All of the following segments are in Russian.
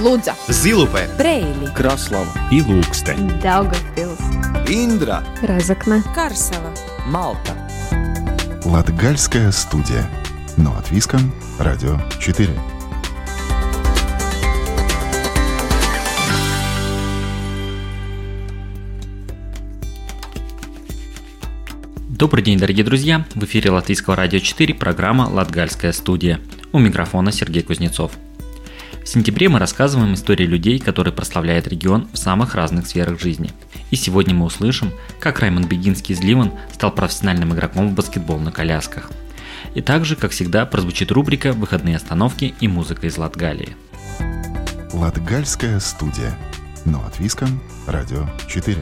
Лудза, Зилупе, Брейли, Краслава и Лукстен. Daugavpils, Индра, Разокна, Карсела. Малта. Латгальская студия. Но от Виска, Радио 4. Добрый день, дорогие друзья! В эфире Латвийского радио 4 программа «Латгальская студия». У микрофона Сергей Кузнецов. В сентябре мы рассказываем истории людей, которые прославляют регион в самых разных сферах жизни. И сегодня мы услышим, как Раймонд Бегинский из Ливан стал профессиональным игроком в баскетбол на колясках. И также, как всегда, прозвучит рубрика «Выходные остановки» и музыка из Латгалии. Латгальская студия. Но от Виска, Радио 4.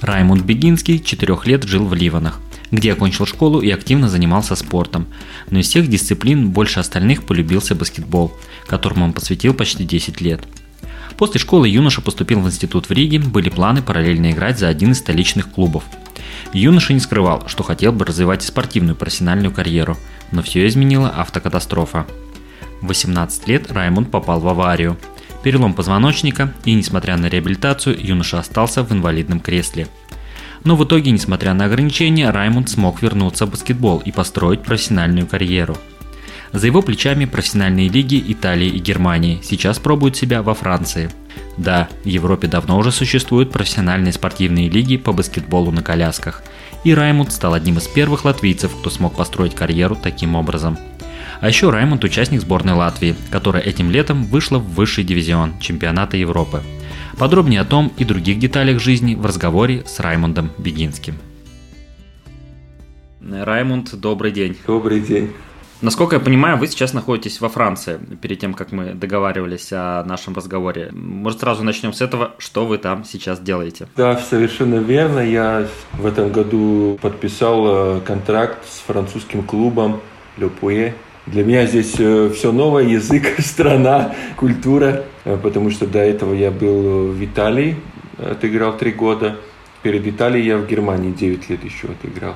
Раймонд Бегинский 4 лет жил в Ливанах, где окончил школу и активно занимался спортом. Но из всех дисциплин больше остальных полюбился баскетбол, которому он посвятил почти 10 лет. После школы юноша поступил в институт в Риге, были планы параллельно играть за один из столичных клубов. Юноша не скрывал, что хотел бы развивать спортивную профессиональную карьеру, но все изменила автокатастрофа. В 18 лет Раймонд попал в аварию. Перелом позвоночника, и несмотря на реабилитацию, юноша остался в инвалидном кресле. Но в итоге, несмотря на ограничения, Раймонд смог вернуться в баскетбол и построить профессиональную карьеру. За его плечами профессиональные лиги Италии и Германии сейчас пробуют себя во Франции. Да, в Европе давно уже существуют профессиональные спортивные лиги по баскетболу на колясках. И Раймонд стал одним из первых латвийцев, кто смог построить карьеру таким образом. А еще Раймонд участник сборной Латвии, которая этим летом вышла в высший дивизион чемпионата Европы. Подробнее о том и других деталях жизни в разговоре с Раймондом Бегинским. Раймонд, добрый день. Добрый день. Насколько я понимаю, вы сейчас находитесь во Франции, перед тем, как мы договаривались о нашем разговоре. Может, сразу начнем с этого, что вы там сейчас делаете? Да, совершенно верно. Я в этом году подписал э, контракт с французским клубом Le Puy. Для меня здесь э, все новое, язык, страна, культура, э, потому что до этого я был в Италии, отыграл три года. Перед Италией я в Германии 9 лет еще отыграл.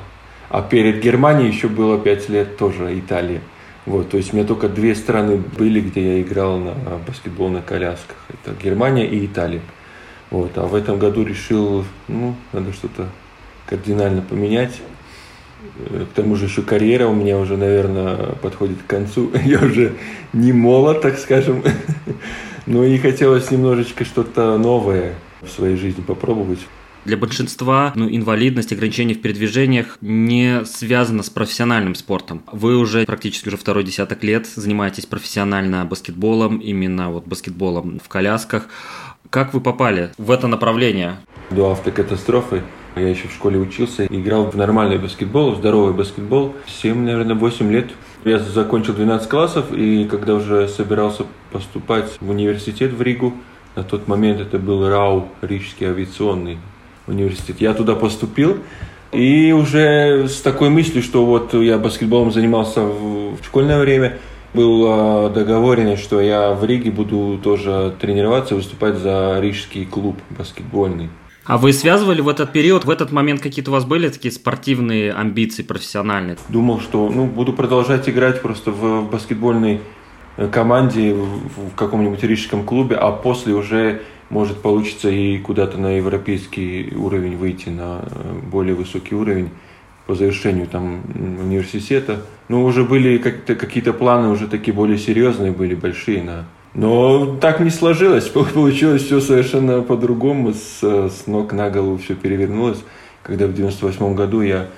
А перед Германией еще было 5 лет тоже Италия. Вот, то есть у меня только две страны были, где я играл на баскетбол на колясках. Это Германия и Италия. Вот, а в этом году решил, ну, надо что-то кардинально поменять. К тому же еще карьера у меня уже, наверное, подходит к концу. Я уже не молод, так скажем. Ну и хотелось немножечко что-то новое в своей жизни попробовать. Для большинства ну, инвалидность, ограничения в передвижениях не связана с профессиональным спортом. Вы уже практически уже второй десяток лет занимаетесь профессионально баскетболом, именно вот баскетболом в колясках. Как вы попали в это направление? До автокатастрофы я еще в школе учился, играл в нормальный баскетбол, в здоровый баскетбол. 7, наверное, 8 лет. Я закончил 12 классов, и когда уже собирался поступать в университет в Ригу, на тот момент это был РАУ, Рижский авиационный университет. Я туда поступил, и уже с такой мыслью, что вот я баскетболом занимался в школьное время, был договорено, что я в Риге буду тоже тренироваться, выступать за рижский клуб баскетбольный. А вы связывали в этот период, в этот момент какие-то у вас были такие спортивные амбиции профессиональные? Думал, что ну, буду продолжать играть просто в баскетбольной команде в каком-нибудь рижском клубе, а после уже может получится и куда-то на европейский уровень выйти, на более высокий уровень по завершению там университета. Ну, уже были какие-то планы уже такие более серьезные, были большие на но так не сложилось. Получилось все совершенно по-другому. С, с ног на голову все перевернулось. Когда в 98 году я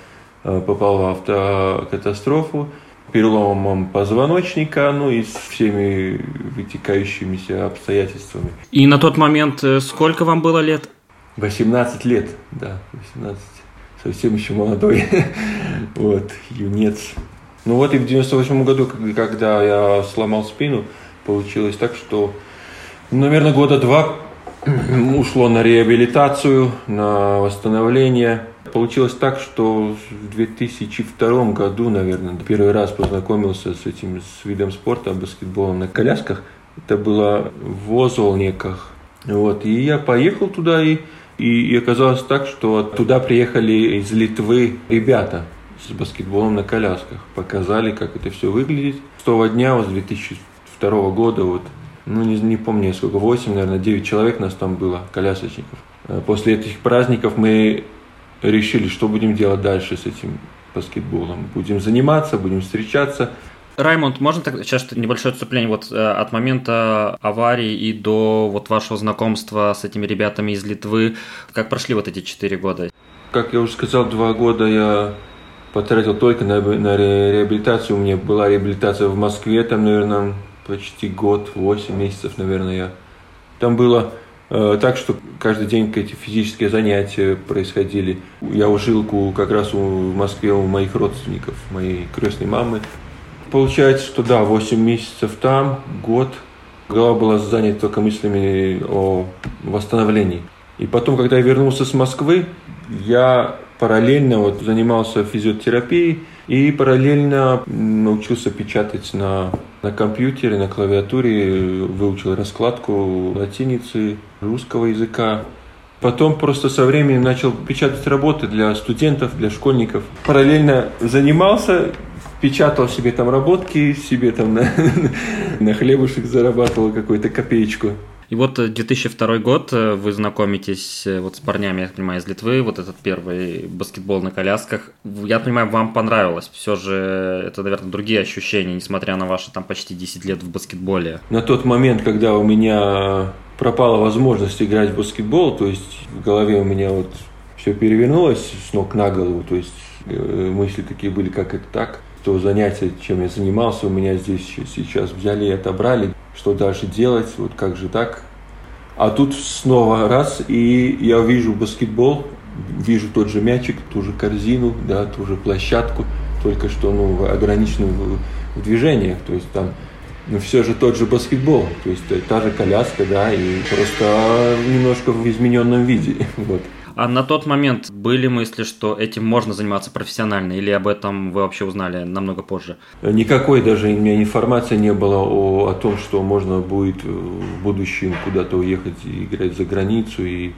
попал в автокатастрофу переломом позвоночника, ну и с всеми вытекающимися обстоятельствами. И на тот момент сколько вам было лет? 18 лет, да, 18. Совсем еще молодой. вот, юнец. Ну вот и в 98 году, когда я сломал спину, получилось так, что, наверное, года два ушло на реабилитацию, на восстановление. Получилось так, что в 2002 году, наверное, первый раз познакомился с этим с видом спорта, баскетболом на колясках. Это было в Озолниках. Вот. И я поехал туда и И, и оказалось так, что туда приехали из Литвы ребята с баскетболом на колясках. Показали, как это все выглядит. С того дня, вот с 2002 года, вот, ну не, не помню сколько, 8, наверное, 9 человек нас там было, колясочников. Э, после этих праздников мы решили, что будем делать дальше с этим баскетболом. Будем заниматься, будем встречаться. Раймонд, можно так сейчас небольшое отступление вот э, от момента аварии и до вот вашего знакомства с этими ребятами из Литвы? Как прошли вот эти четыре года? Как я уже сказал, два года я потратил только на, на реабилитацию. У меня была реабилитация в Москве, там, наверное, почти год, 8 месяцев, наверное, я. Там было э, так, что каждый день какие-то физические занятия происходили. Я жил как раз в Москве у моих родственников, моей крестной мамы. Получается, что да, 8 месяцев там, год. Голова была занята только мыслями о восстановлении. И потом, когда я вернулся с Москвы, я параллельно вот занимался физиотерапией и параллельно научился печатать на, на компьютере, на клавиатуре, выучил раскладку латиницы, русского языка. Потом просто со временем начал печатать работы для студентов, для школьников. Параллельно занимался, печатал себе там работки, себе там на, на хлебушек зарабатывал какую-то копеечку. И вот 2002 э, год, э, вы знакомитесь э, вот с парнями, я понимаю, из Литвы, вот этот первый баскетбол на колясках. Я понимаю, вам понравилось. Все же это, наверное, другие ощущения, несмотря на ваши там почти 10 лет в баскетболе. На тот момент, когда у меня пропала возможность играть в баскетбол, то есть в голове у меня вот все перевернулось с ног на голову, то есть мысли такие были, как это так, то занятие, чем я занимался, у меня здесь сейчас взяли и отобрали что дальше делать, вот как же так. А тут снова раз, и я вижу баскетбол, вижу тот же мячик, ту же корзину, да, ту же площадку, только что ну, ограниченную в, в движениях, то есть там ну, все же тот же баскетбол, то есть та же коляска, да, и просто немножко в измененном виде, вот. А на тот момент были мысли, что этим можно заниматься профессионально, или об этом вы вообще узнали намного позже? Никакой даже у меня информации не было о, о том, что можно будет в будущем куда-то уехать и играть за границу, и,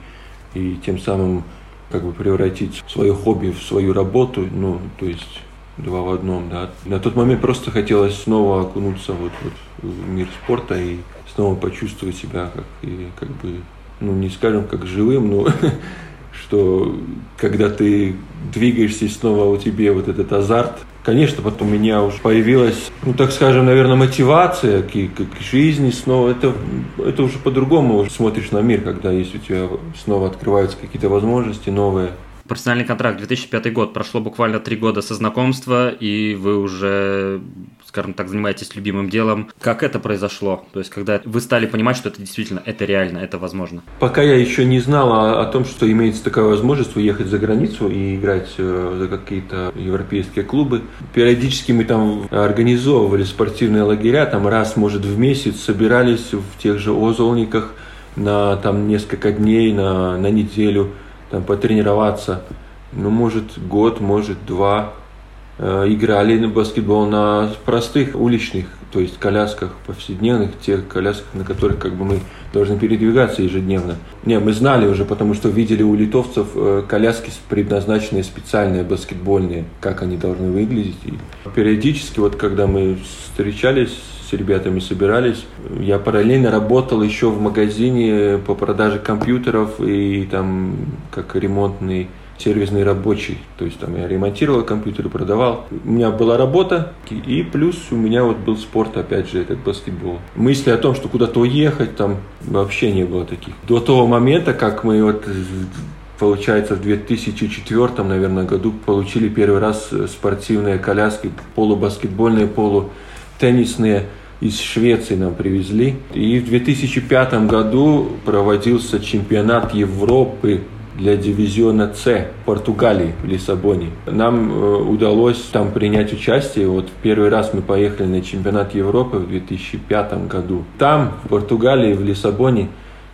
и тем самым как бы превратить свое хобби в свою работу, ну, то есть два в одном, да. На тот момент просто хотелось снова окунуться вот, вот в мир спорта и снова почувствовать себя как, и, как бы, ну, не скажем, как живым, но что когда ты двигаешься и снова у тебя вот этот азарт, конечно, потом у меня уже появилась, ну так скажем, наверное, мотивация к, к, жизни снова. Это, это уже по-другому смотришь на мир, когда есть у тебя снова открываются какие-то возможности новые. Профессиональный контракт 2005 год. Прошло буквально три года со знакомства, и вы уже скажем так, занимаетесь любимым делом. Как это произошло? То есть, когда вы стали понимать, что это действительно, это реально, это возможно? Пока я еще не знал о, о том, что имеется такая возможность уехать за границу и играть э, за какие-то европейские клубы. Периодически мы там организовывали спортивные лагеря, там раз, может, в месяц собирались в тех же Озолниках на там несколько дней, на, на неделю, там потренироваться. Ну, может, год, может, два. Э, играли на баскетбол на простых уличных, то есть колясках повседневных, тех колясках, на которых как бы мы должны передвигаться ежедневно. Не, мы знали уже, потому что видели у литовцев э, коляски предназначенные специальные баскетбольные, как они должны выглядеть. И периодически, вот когда мы встречались с ребятами собирались. Я параллельно работал еще в магазине по продаже компьютеров и там как ремонтный сервисный рабочий. То есть там я ремонтировал компьютеры, продавал. У меня была работа, и плюс у меня вот был спорт, опять же, этот баскетбол. Мысли о том, что куда-то уехать, там вообще не было таких. До того момента, как мы вот получается, в 2004, наверное, году получили первый раз спортивные коляски, полубаскетбольные, полутеннисные из Швеции нам привезли. И в 2005 году проводился чемпионат Европы для дивизиона С Португалии в Лиссабоне. Нам э, удалось там принять участие. Вот в первый раз мы поехали на чемпионат Европы в 2005 году. Там, в Португалии, в Лиссабоне,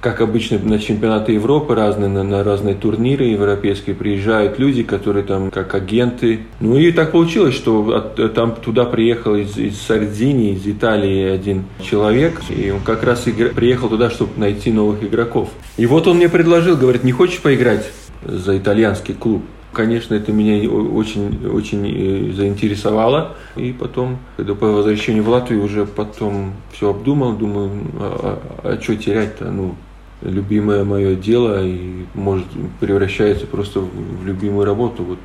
как обычно на чемпионаты Европы разные, на, на разные турниры европейские приезжают люди, которые там как агенты. Ну и так получилось, что от, там туда приехал из, из Сардинии, из Италии один человек, и он как раз игра, приехал туда, чтобы найти новых игроков. И вот он мне предложил, говорит, не хочешь поиграть за итальянский клуб? Конечно, это меня очень, очень э, заинтересовало. И потом, когда по возвращению в Латвию уже потом все обдумал, думаю, а, а, а что терять-то? Ну, любимое мое дело и может превращается просто в любимую работу. Вот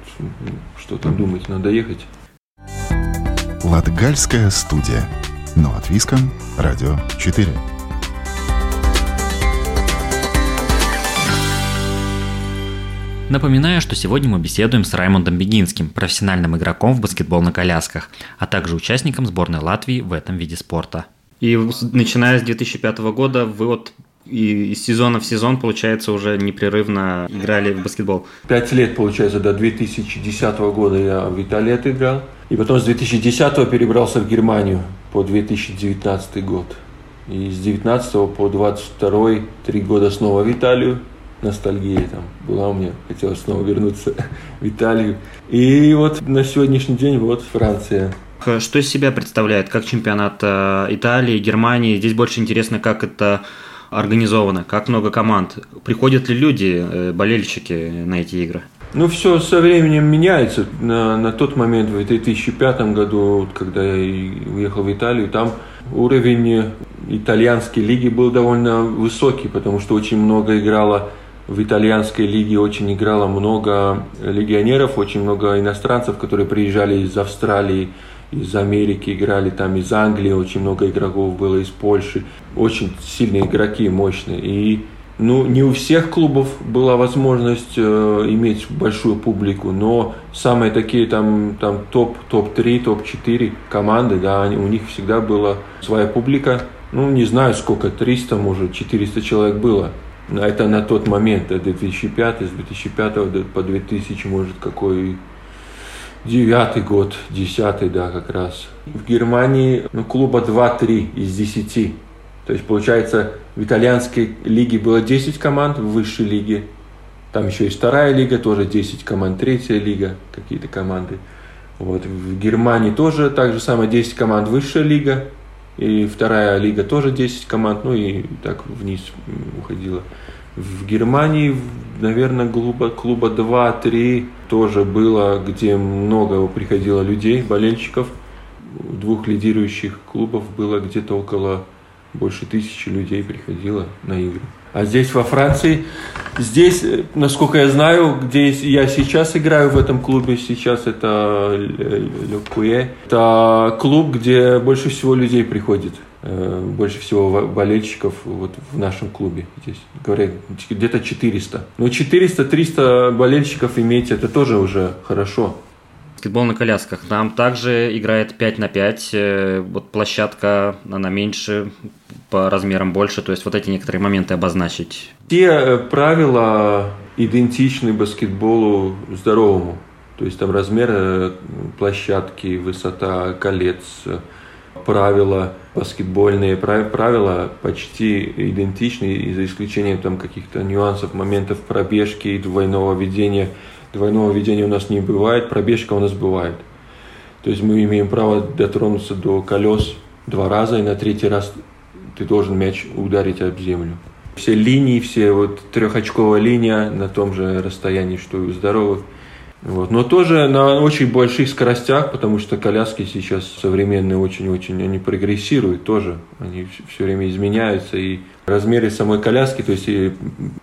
что там думать, надо ехать. Латгальская студия. Но от Виском. Радио 4. Напоминаю, что сегодня мы беседуем с Раймондом Бегинским, профессиональным игроком в баскетбол на колясках, а также участником сборной Латвии в этом виде спорта. И начиная с 2005 года вы вот и из сезона в сезон, получается, уже непрерывно играли в баскетбол. Пять лет, получается, до 2010 года я в Италии отыграл. И потом с 2010 перебрался в Германию по 2019 год. И с 19 по 22 три года снова в Италию. Ностальгия там была у меня. Хотелось снова вернуться в Италию. И вот на сегодняшний день вот Франция. Что из себя представляет, как чемпионат э, Италии, Германии? Здесь больше интересно, как это организовано, как много команд. Приходят ли люди, э, болельщики на эти игры? Ну, все со временем меняется. На, на тот момент, в 2005 году, когда я уехал в Италию, там уровень итальянской лиги был довольно высокий, потому что очень много играло в итальянской лиге, очень играло много легионеров, очень много иностранцев, которые приезжали из Австралии, из Америки играли, там из Англии очень много игроков было, из Польши. Очень сильные игроки, мощные. И ну, не у всех клубов была возможность э, иметь большую публику, но самые такие там, там топ, топ-3, топ-4 команды, да, они, у них всегда была своя публика. Ну, не знаю сколько, 300, может, 400 человек было. Это на тот момент, 2005, с 2005 по 2000, может, какой Девятый год, десятый, да, как раз. В Германии ну, клуба 2-3 из 10. То есть, получается, в итальянской лиге было 10 команд, в высшей лиге. Там еще есть вторая лига, тоже 10 команд, третья лига, какие-то команды. Вот. В Германии тоже так же самое, 10 команд, высшая лига. И вторая лига тоже 10 команд, ну и так вниз уходила. В Германии, наверное, клуба, клуба 2-3 тоже было, где много приходило людей, болельщиков. Двух лидирующих клубов было где-то около больше тысячи людей приходило на игры. А здесь во Франции, здесь, насколько я знаю, где я сейчас играю в этом клубе, сейчас это Le Puy, это клуб, где больше всего людей приходит. Э, больше всего болельщиков вот в нашем клубе здесь. Говорят, где-то 400. Ну, 400-300 болельщиков иметь, это тоже уже хорошо. Баскетбол на колясках. Там также играет 5 на 5. Э, вот площадка, она меньше, по размерам больше. То есть вот эти некоторые моменты обозначить. Те э, правила идентичны баскетболу здоровому. То есть там размер площадки, высота колец, правила баскетбольные правила почти идентичны, за исключением там каких-то нюансов, моментов пробежки двойного ведения. Двойного ведения у нас не бывает, пробежка у нас бывает. То есть мы имеем право дотронуться до колес два раза, и на третий раз ты должен мяч ударить об землю. Все линии, все вот трехочковая линия на том же расстоянии, что и у здоровых – вот. Но тоже на очень больших скоростях, потому что коляски сейчас современные очень-очень, они прогрессируют тоже, они все время изменяются, и размеры самой коляски, то есть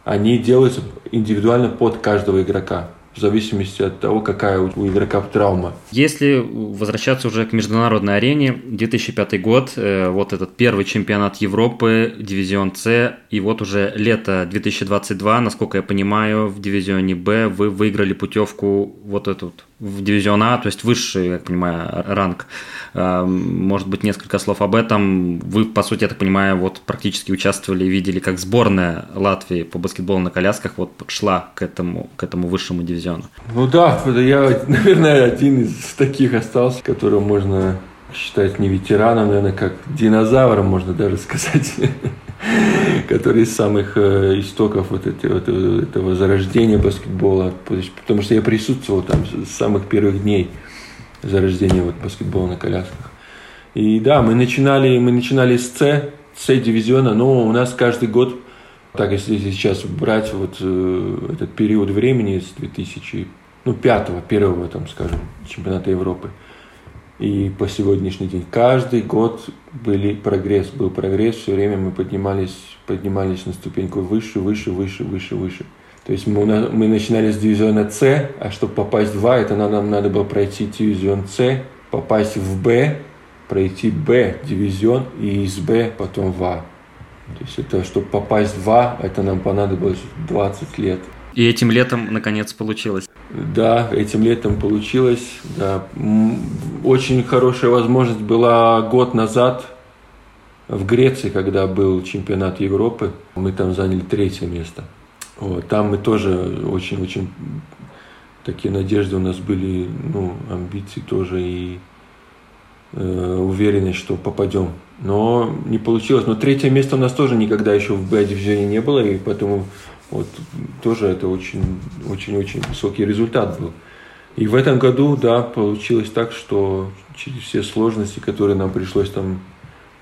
они делаются индивидуально под каждого игрока в зависимости от того, какая у игрока травма. Если возвращаться уже к международной арене, 2005 год, э, вот этот первый чемпионат Европы, дивизион С, и вот уже лето 2022, насколько я понимаю, в дивизионе Б вы выиграли путевку вот эту в дивизион А, то есть высший, я понимаю, ранг. А, может быть, несколько слов об этом. Вы, по сути, я так понимаю, вот практически участвовали и видели, как сборная Латвии по баскетболу на колясках вот шла к этому, к этому высшему дивизиону. Ну да, я, наверное, один из таких остался, которого можно считать не ветераном, наверное, как динозавром, можно даже сказать. который из самых э, истоков вот, эти, вот этого зарождения баскетбола, потому что я присутствовал там с самых первых дней зарождения вот баскетбола на колясках. И да, мы начинали, мы начинали с С, С дивизиона, но у нас каждый год, так если сейчас брать вот э, этот период времени с 2000, ну, первого, там, скажем, чемпионата Европы, и по сегодняшний день. Каждый год были прогресс, был прогресс, все время мы поднимались, поднимались на ступеньку выше, выше, выше, выше, выше. То есть мы, мы начинали с дивизиона С, а чтобы попасть в А, это нам надо было пройти дивизион С, попасть в Б, пройти Б дивизион и из Б потом в А. То есть это, чтобы попасть в А, это нам понадобилось 20 лет. И этим летом, наконец, получилось. Да, этим летом получилось. Да. Очень хорошая возможность была год назад в Греции, когда был чемпионат Европы. Мы там заняли третье место. Вот. Там мы тоже очень-очень такие надежды у нас были, ну, амбиции тоже и э, уверенность, что попадем. Но не получилось. Но третье место у нас тоже никогда еще в Б-дивизионе не было, и поэтому вот тоже это очень, очень, очень высокий результат был. И в этом году, да, получилось так, что через все сложности, которые нам пришлось там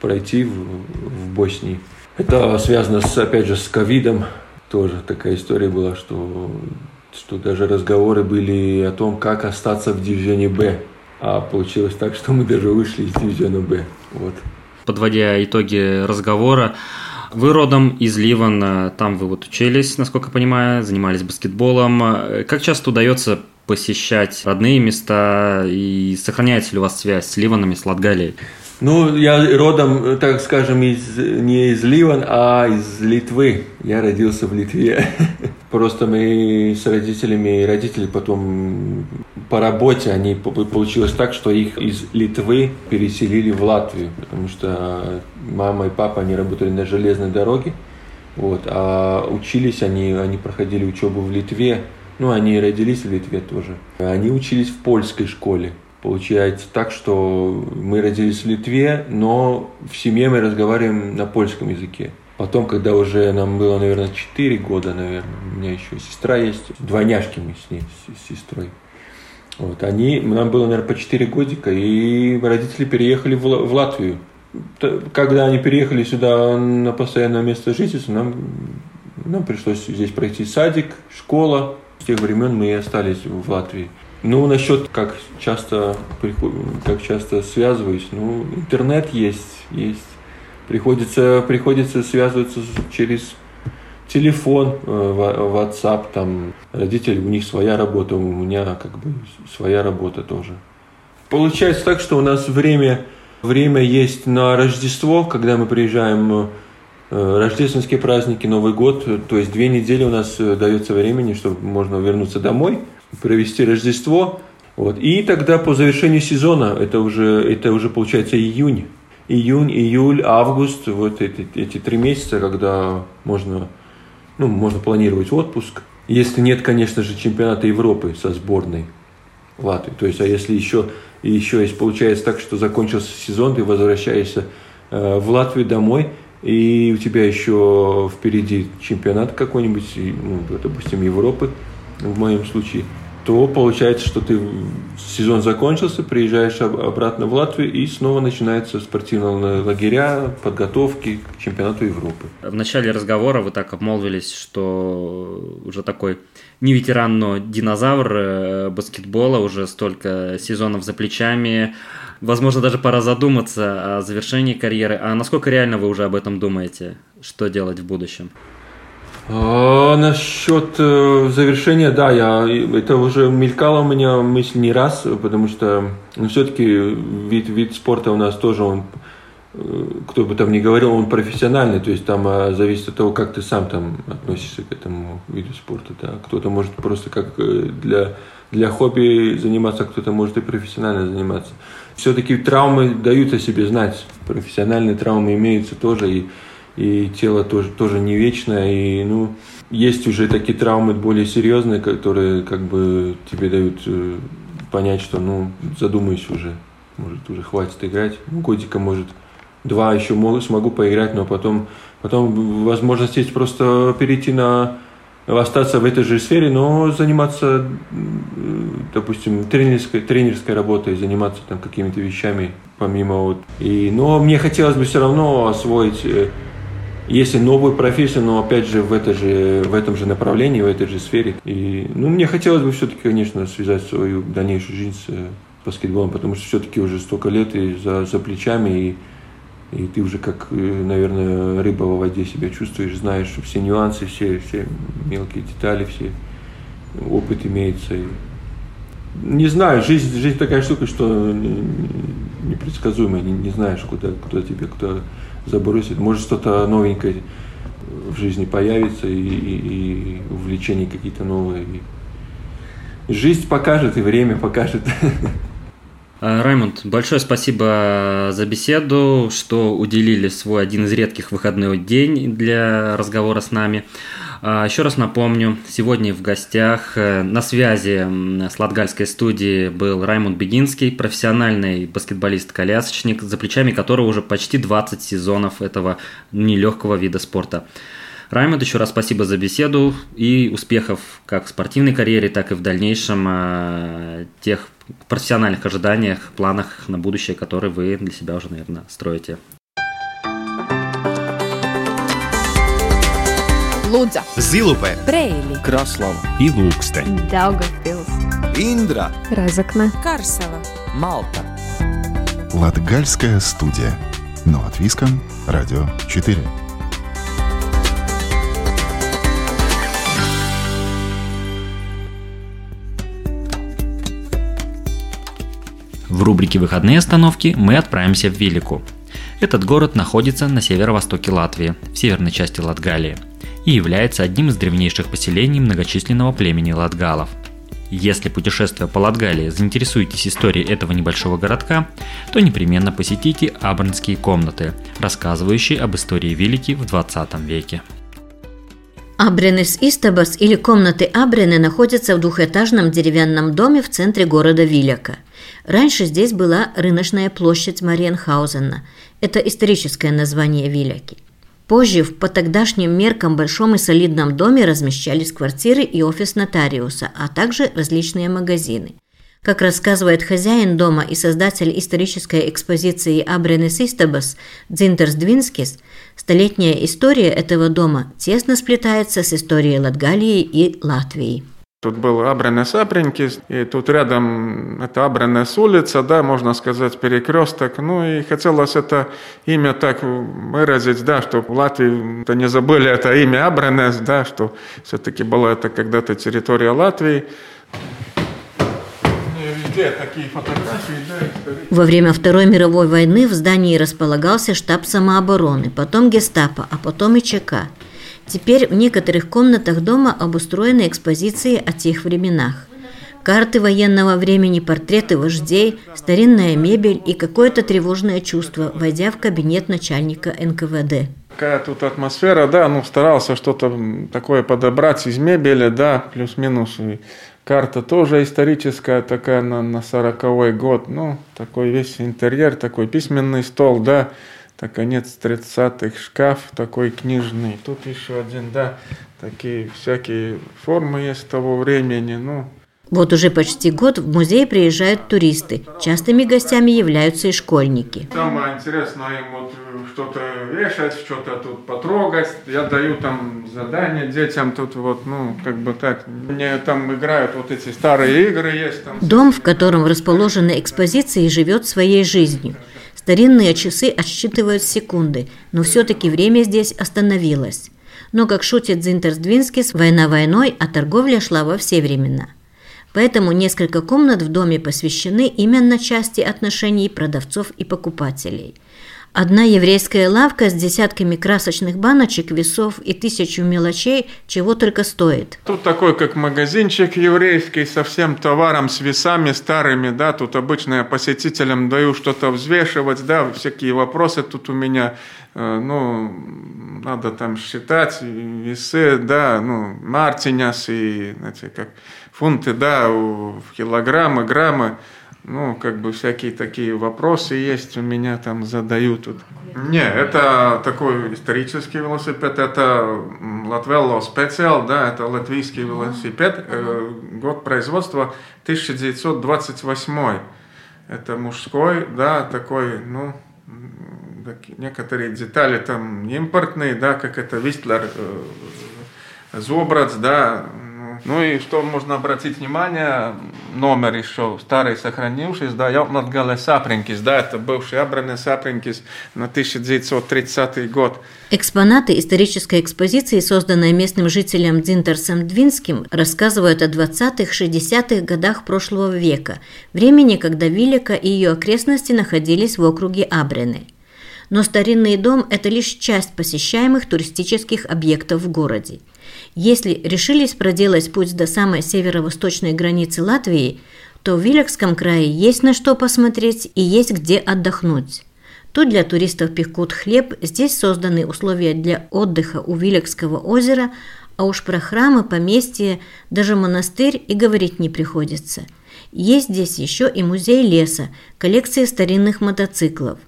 пройти в, в Боснии, это связано, с, опять же, с ковидом. Тоже такая история была, что, что даже разговоры были о том, как остаться в дивизионе Б. А получилось так, что мы даже вышли из дивизиона Б. Вот. Подводя итоги разговора, вы родом из Ливана, там вы вот учились, насколько я понимаю, занимались баскетболом. Как часто удается посещать родные места и сохраняется ли у вас связь с Ливаном и с Латгалией? Ну, я родом, так скажем, из, не из Ливан, а из Литвы. Я родился в Литве. Просто мы с родителями, родители потом по работе, они получилось так, что их из Литвы переселили в Латвию, потому что мама и папа, они работали на железной дороге, вот, а учились они, они проходили учебу в Литве, ну, они родились в Литве тоже. Они учились в польской школе. Получается так, что мы родились в Литве, но в семье мы разговариваем на польском языке. Потом, когда уже нам было, наверное, 4 года, наверное, у меня еще сестра есть, двойняшки мы с ней, с сестрой. Вот, они, нам было, наверное, по 4 годика, и родители переехали в, в Латвию. Когда они переехали сюда на постоянное место жительства, нам, нам пришлось здесь пройти садик, школа. С тех времен мы и остались в Латвии. Ну, насчет, как часто, как часто связываюсь, ну, интернет есть, есть. Приходится, приходится связываться через телефон, э, WhatsApp, там, родители, у них своя работа, у меня как бы своя работа тоже. Получается так, что у нас время, время есть на Рождество, когда мы приезжаем, э, рождественские праздники, Новый год, то есть две недели у нас э, дается времени, чтобы можно вернуться домой – провести Рождество. Вот. И тогда по завершению сезона, это уже, это уже получается июнь, июнь, июль, август, вот эти, эти три месяца, когда можно, ну, можно планировать отпуск. Если нет, конечно же, чемпионата Европы со сборной Латвии. То есть, а если еще, еще есть, получается так, что закончился сезон, ты возвращаешься э, в Латвию домой, и у тебя еще впереди чемпионат какой-нибудь, ну, допустим, Европы, в моем случае, то получается, что ты сезон закончился, приезжаешь обратно в Латвию и снова начинаются спортивные лагеря, подготовки к чемпионату Европы. В начале разговора вы так обмолвились, что уже такой не ветеран, но динозавр э, баскетбола, уже столько сезонов за плечами. Возможно, даже пора задуматься о завершении карьеры. А насколько реально вы уже об этом думаете? Что делать в будущем? А, насчет э, завершения, да, я, это уже мелькало у меня мысль не раз, потому что ну, все-таки вид, вид спорта у нас тоже, он, э, кто бы там ни говорил, он профессиональный, то есть там а, зависит от того, как ты сам там относишься к этому виду спорта. Да. Кто-то может просто как э, для, для хобби заниматься, кто-то может и профессионально заниматься. Все-таки травмы дают о себе знать, профессиональные травмы имеются тоже, и и тело тоже, тоже не вечное, и, ну, есть уже такие травмы более серьезные, которые как бы тебе дают э, понять, что, ну, задумайся уже, может, уже хватит играть, ну, годика, может, два еще могу, смогу поиграть, но потом, Потом возможность есть просто перейти на остаться в этой же сфере, но заниматься, допустим, тренерской, тренерской работой, заниматься там какими-то вещами помимо вот. И, но мне хотелось бы все равно освоить, э, если новую профессию, но опять же в, это же в этом же направлении, в этой же сфере. И, ну, мне хотелось бы все-таки, конечно, связать свою дальнейшую жизнь с э, баскетболом, потому что все-таки уже столько лет и за, за плечами, и и ты уже как, э, наверное, рыба в воде себя чувствуешь, знаешь все нюансы, все, все мелкие детали, все опыт имеется. Не знаю, жизнь, жизнь такая штука, что непредсказуемая, не, не знаешь, куда, куда тебе кто забросит. Может, что-то новенькое в жизни появится, и, и, и увлечения какие-то новые. И жизнь покажет, и время покажет. Э, Раймонд, большое спасибо за беседу, что уделили свой один из редких выходной день для разговора с нами. Э, еще раз напомню, сегодня в гостях э, на связи с Латгальской студией был Раймонд Бегинский, профессиональный баскетболист-колясочник, за плечами которого уже почти 20 сезонов этого нелегкого вида спорта. Раймонд, еще раз спасибо за беседу и успехов как в спортивной карьере, так и в дальнейшем тех профессиональных ожиданиях, планах на будущее, которые вы для себя уже, наверное, строите. Зилупе, Брейли, Краслава. И Ilūksteņa, Daugavpils, Индра, Разокна, Карсела, Малта. Латгальская студия. Но от Виском, Радио 4. В рубрике «Выходные остановки» мы отправимся в Вилику. Этот город находится на северо-востоке Латвии, в северной части Латгалии, и является одним из древнейших поселений многочисленного племени латгалов. Если путешествуя по Латгалии заинтересуетесь историей этого небольшого городка, то непременно посетите Абрнские комнаты, рассказывающие об истории Вилики в 20 веке. Абренес Истабас или комнаты Абрены находятся в двухэтажном деревянном доме в центре города Виляка – Раньше здесь была рыночная площадь Мариенхаузена. Это историческое название Виляки. Позже в по тогдашним меркам большом и солидном доме размещались квартиры и офис нотариуса, а также различные магазины. Как рассказывает хозяин дома и создатель исторической экспозиции Абренес Истабас Дзинтерс Двинскис, столетняя история этого дома тесно сплетается с историей Латгалии и Латвии. Тут был Абренес Апренькис, и тут рядом это Абренес улица, да, можно сказать, перекресток. Ну и хотелось это имя так выразить, да, что в Латвии -то не забыли это имя Абренес, да, что все-таки была это когда-то территория Латвии. Во время Второй мировой войны в здании располагался штаб самообороны, потом гестапо, а потом и ЧК. Теперь в некоторых комнатах дома обустроены экспозиции о тех временах. Карты военного времени, портреты вождей, старинная мебель и какое-то тревожное чувство, войдя в кабинет начальника НКВД. Какая тут атмосфера, да, ну старался что-то такое подобрать из мебели, да, плюс-минус. Карта тоже историческая, такая на, на 40-й год, ну, такой весь интерьер, такой письменный стол, да, так конец 30-х, шкаф такой книжный. Тут еще один, да, такие всякие формы есть того времени, ну, вот уже почти год в музей приезжают туристы. Частыми гостями являются и школьники. Самое интересное им вот что-то вешать, что-то тут потрогать. Я даю там задания детям тут вот, ну, как бы так. Мне там играют вот эти старые игры есть. Там. Дом, в котором расположены экспозиции, живет своей жизнью. Старинные часы отсчитывают секунды, но все-таки время здесь остановилось. Но, как шутит Зинтерсдвинскис, война войной, а торговля шла во все времена. Поэтому несколько комнат в доме посвящены именно части отношений продавцов и покупателей – Одна еврейская лавка с десятками красочных баночек, весов и тысячу мелочей, чего только стоит. Тут такой, как магазинчик еврейский, со всем товаром, с весами старыми, да, тут обычно я посетителям даю что-то взвешивать, да, всякие вопросы тут у меня, э, ну, надо там считать, весы, да, ну, мартиняс и, знаете, как фунты, да, в килограммы, граммы, ну, как бы всякие такие вопросы есть у меня там задают. Не, это такой исторический велосипед, это Латвелло специал, да, это латвийский велосипед, э, год производства 1928. Это мужской, да, такой, ну, некоторые детали там импортные, да, как это Вистлер, э, Зобрац, да, ну и что можно обратить внимание, номер еще старый сохранившийся, да, Яутнатгале Сапринкис, да, это бывший Абране Сапринкис на 1930 год. Экспонаты исторической экспозиции, созданной местным жителем Дзинтерсом Двинским, рассказывают о 20-60-х годах прошлого века, времени, когда Вилика и ее окрестности находились в округе Абрены. Но старинный дом – это лишь часть посещаемых туристических объектов в городе. Если решились проделать путь до самой северо-восточной границы Латвии, то в Вилекском крае есть на что посмотреть и есть где отдохнуть. Тут для туристов пекут хлеб, здесь созданы условия для отдыха у Вилекского озера, а уж про храмы, поместья, даже монастырь и говорить не приходится. Есть здесь еще и музей леса, коллекция старинных мотоциклов.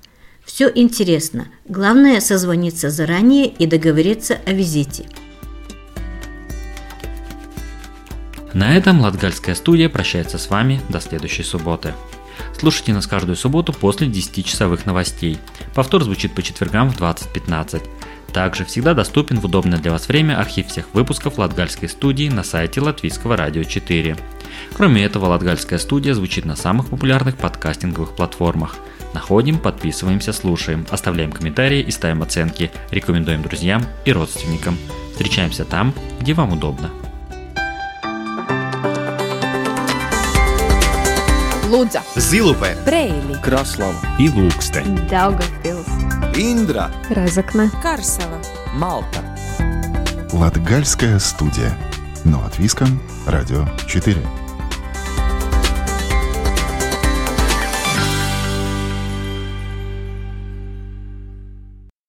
Все интересно, главное созвониться заранее и договориться о визите. На этом Латгальская студия прощается с вами до следующей субботы. Слушайте нас каждую субботу после 10-часовых новостей. Повтор звучит по четвергам в 20.15. Также всегда доступен в удобное для вас время архив всех выпусков Латгальской студии на сайте Латвийского радио 4. Кроме этого, Латгальская студия звучит на самых популярных подкастинговых платформах. Находим, подписываемся, слушаем, оставляем комментарии и ставим оценки, рекомендуем друзьям и родственникам. Встречаемся там, где вам удобно. Лудза, Зилупе, Брейли, Краслава. И Ilūkste, Daugavpils, Индра, Разокна, Карсела, Малта. Латгальская студия. Но от Виска, Радио 4.